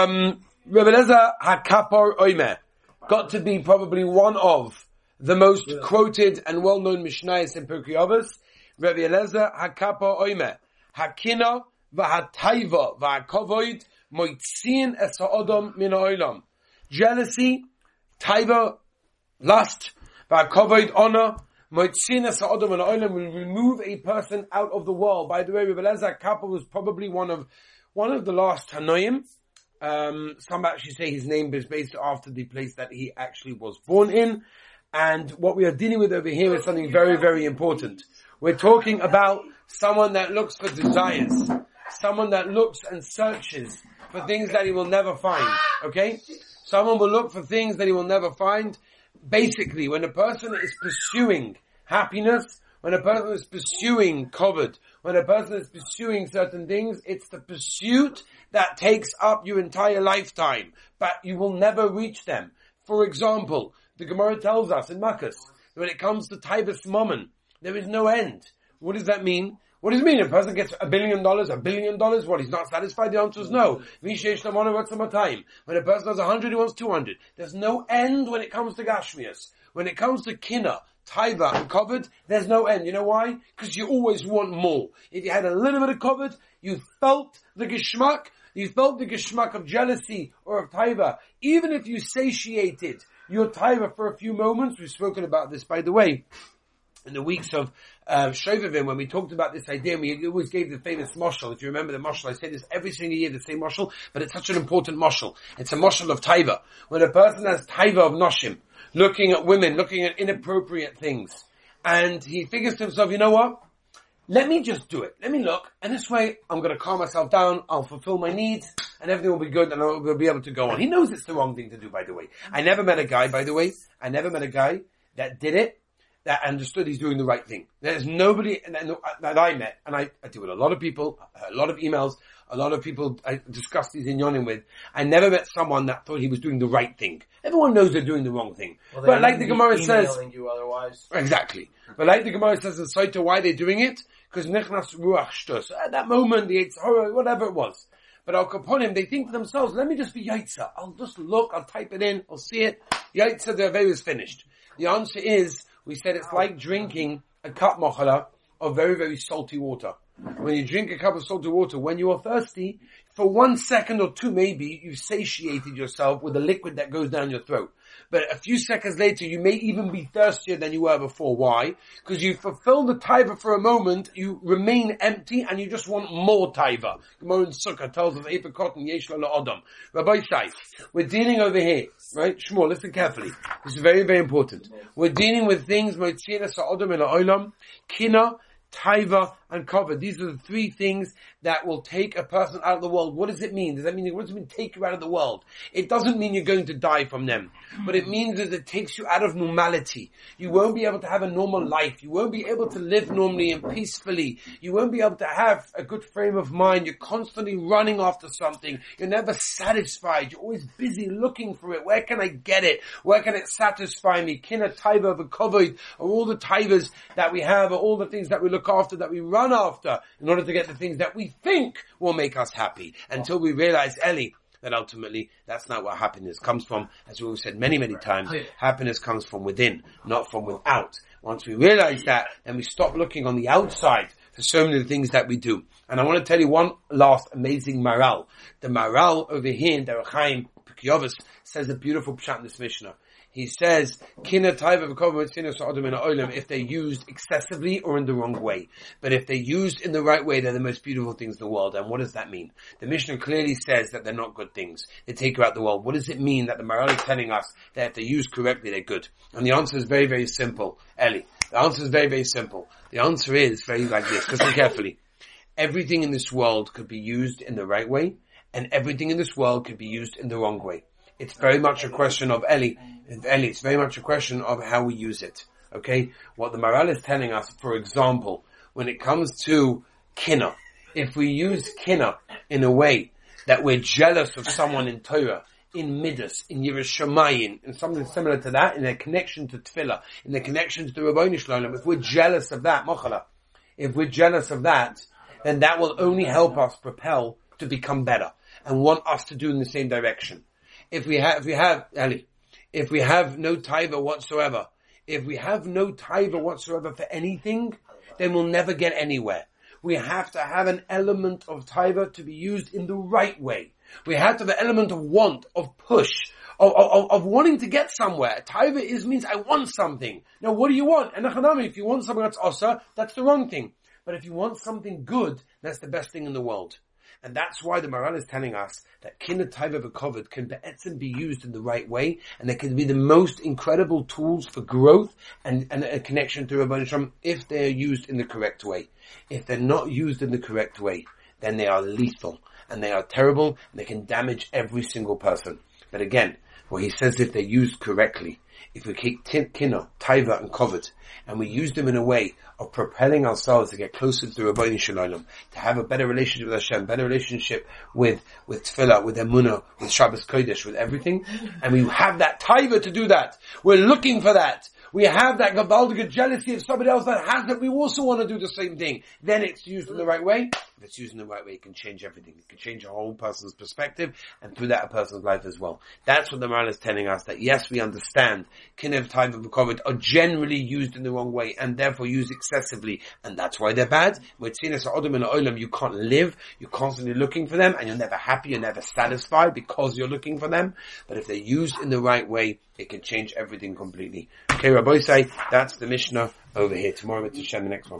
Um, Rebbe Lezer HaKapor Oimer got to be probably one of the most yeah. quoted and well-known Mishnayos in Pirkei Avos. Rebbe Lezer HaKapor Oimer Hakina v'hataiva v'hakovoid moitzin es ha'odom min ha'olam. Jealousy, taiva, lust, v'hakovoid honor, moitzin es ha'odom min ha'olam will remove a person out of the world. By the way, Lezer Kappa was probably one of one of the last Tanoim. Um, some actually say his name is based after the place that he actually was born in. And what we are dealing with over here is something very, very important. We're talking about someone that looks for desires, someone that looks and searches for things that he will never find. Okay? Someone will look for things that he will never find. Basically, when a person is pursuing happiness, when a person is pursuing covet, when a person is pursuing certain things, it's the pursuit that takes up your entire lifetime, but you will never reach them. For example, the Gemara tells us in Makkas, when it comes to Taivas Mammon, there is no end. What does that mean? What does it mean? A person gets a billion dollars, a billion dollars, what? He's not satisfied? The answer is no. When a person has a hundred, he wants two hundred. There's no end when it comes to Gashmias. When it comes to Kina, Taiva and covered, there's no end. You know why? Because you always want more. If you had a little bit of covered, you felt the geschmack, you felt the geschmack of jealousy or of Taiva. Even if you satiated your Taiva for a few moments, we've spoken about this by the way, in the weeks of uh, Shovavim, when we talked about this idea, we always gave the famous moshel. If you remember the moshel, I say this every single year, the same moshel, but it's such an important moshel. It's a moshel of taiva. When a person has taiva of noshim, looking at women, looking at inappropriate things, and he figures to himself, you know what? Let me just do it. Let me look, and this way I'm going to calm myself down. I'll fulfill my needs, and everything will be good, and I'll be able to go on. He knows it's the wrong thing to do, by the way. I never met a guy, by the way, I never met a guy that did it that understood he's doing the right thing. There's nobody uh, that I met, and I, I deal with a lot of people, a lot of emails, a lot of people I discussed these in Yonim with. I never met someone that thought he was doing the right thing. Everyone knows they're doing the wrong thing. Well, but like the Gemara says. Exactly. But like the Gemara says in Saita, why they're doing it? Because nichnas ruach shtus. At that moment, the horror, whatever it was. But Al Kaponim, they think to themselves, let me just be Yaitza. I'll just look, I'll type it in, I'll see it. Yaitza, the Aveh is finished. The answer is, we said it's like drinking a cup machala of very, very salty water. When you drink a cup of salted water, when you are thirsty, for one second or two maybe, you've satiated yourself with the liquid that goes down your throat. But a few seconds later, you may even be thirstier than you were before. Why? Because you fulfill the taiva for a moment, you remain empty, and you just want more taiva. Gemara in Sukkah tells us, cotton yesh adam. Rabbi Shai, we're dealing over here, right? Shmuel, listen carefully. This is very, very important. We're dealing with things, kina, taiva, and. These are the three things that will take a person out of the world. What does it mean? Does that mean, what does it mean take you out of the world? It doesn't mean you're going to die from them. But it means that it takes you out of normality. You won't be able to have a normal life. You won't be able to live normally and peacefully. You won't be able to have a good frame of mind. You're constantly running after something. You're never satisfied. You're always busy looking for it. Where can I get it? Where can it satisfy me? Kina taiva v'kovod are all the taivas that we have, are all the things that we look after, that we run after in order to get the things that we think will make us happy until we realize, Ellie, that ultimately that's not what happiness comes from. As we've said many, many times, happiness comes from within, not from without. Once we realize that, then we stop looking on the outside for so many things that we do. And I want to tell you one last amazing moral. The moral over here in Derech Chaim says a beautiful pshat in this Mishnah he says, if they're used excessively or in the wrong way. But if they're used in the right way, they're the most beautiful things in the world. And what does that mean? The Mishnah clearly says that they're not good things. They take you out the world. What does it mean that the Maharal is telling us that if they're used correctly, they're good? And the answer is very, very simple. Eli, the answer is very, very simple. The answer is very like this. Listen carefully. Everything in this world could be used in the right way, and everything in this world could be used in the wrong way. It's very much a question of Eli. Eli, it's very much a question of how we use it. Okay? What the Maharal is telling us, for example, when it comes to kina, if we use kina in a way that we're jealous of someone in Torah, in Midas, in Yiras Shamayim, in something similar to that, in their connection to Tefillah, in their connection to the Rabboni Shalom, if we're jealous of that, Mochala, if we're jealous of that, then that will only help us propel to become better. and want us to do in the same direction. If we have, if we have, Ali, if we have no taiva whatsoever, if we have no taiva whatsoever for anything, then we'll never get anywhere. We have to have an element of taiva to be used in the right way. We have to have an element of want, of push, of, of, of wanting to get somewhere. Taiva is means I want something. Now what do you want? And if you want something that's osa, that's the wrong thing. But if you want something good, that's the best thing in the world. And that's why the Maharal is telling us that kinna taiva bekovid can be'etzim be used in the right way, and they can be the most incredible tools for growth and, and a connection to Rabban Shem if they are used in the correct way. If they're not used in the correct way, then they are lethal, and they are terrible, and they can damage every single person. But again, well, he says if they're used correctly, if we keep kino, taiva, and kovet, and we use them in a way of propelling ourselves to get closer to the Rabbeinu Shalom, to have a better relationship with Hashem, better relationship with, with Tefillah, with Emunah, with Shabbos Kodesh, with everything, and we have that taiva to do that. We're looking for that we have that gavaldic jealousy of somebody else that has it, we also want to do the same thing. Then it's used in the right way. If it's used in the right way, it can change everything. It can change a whole person's perspective and through that a person's life as well. That's what the Maharal is telling us that yes, we understand kinev time of COVID are generally used in the wrong way and therefore used excessively and that's why they're bad. With sinas odom and olam, you can't live, you're constantly looking for them and you're never happy, you're never satisfied because you're looking for them. But if they're used in the right way, it can change everything completely. Okay, Rabbi say that's the Mishnah over here. Tomorrow, it's Hashem, the next one.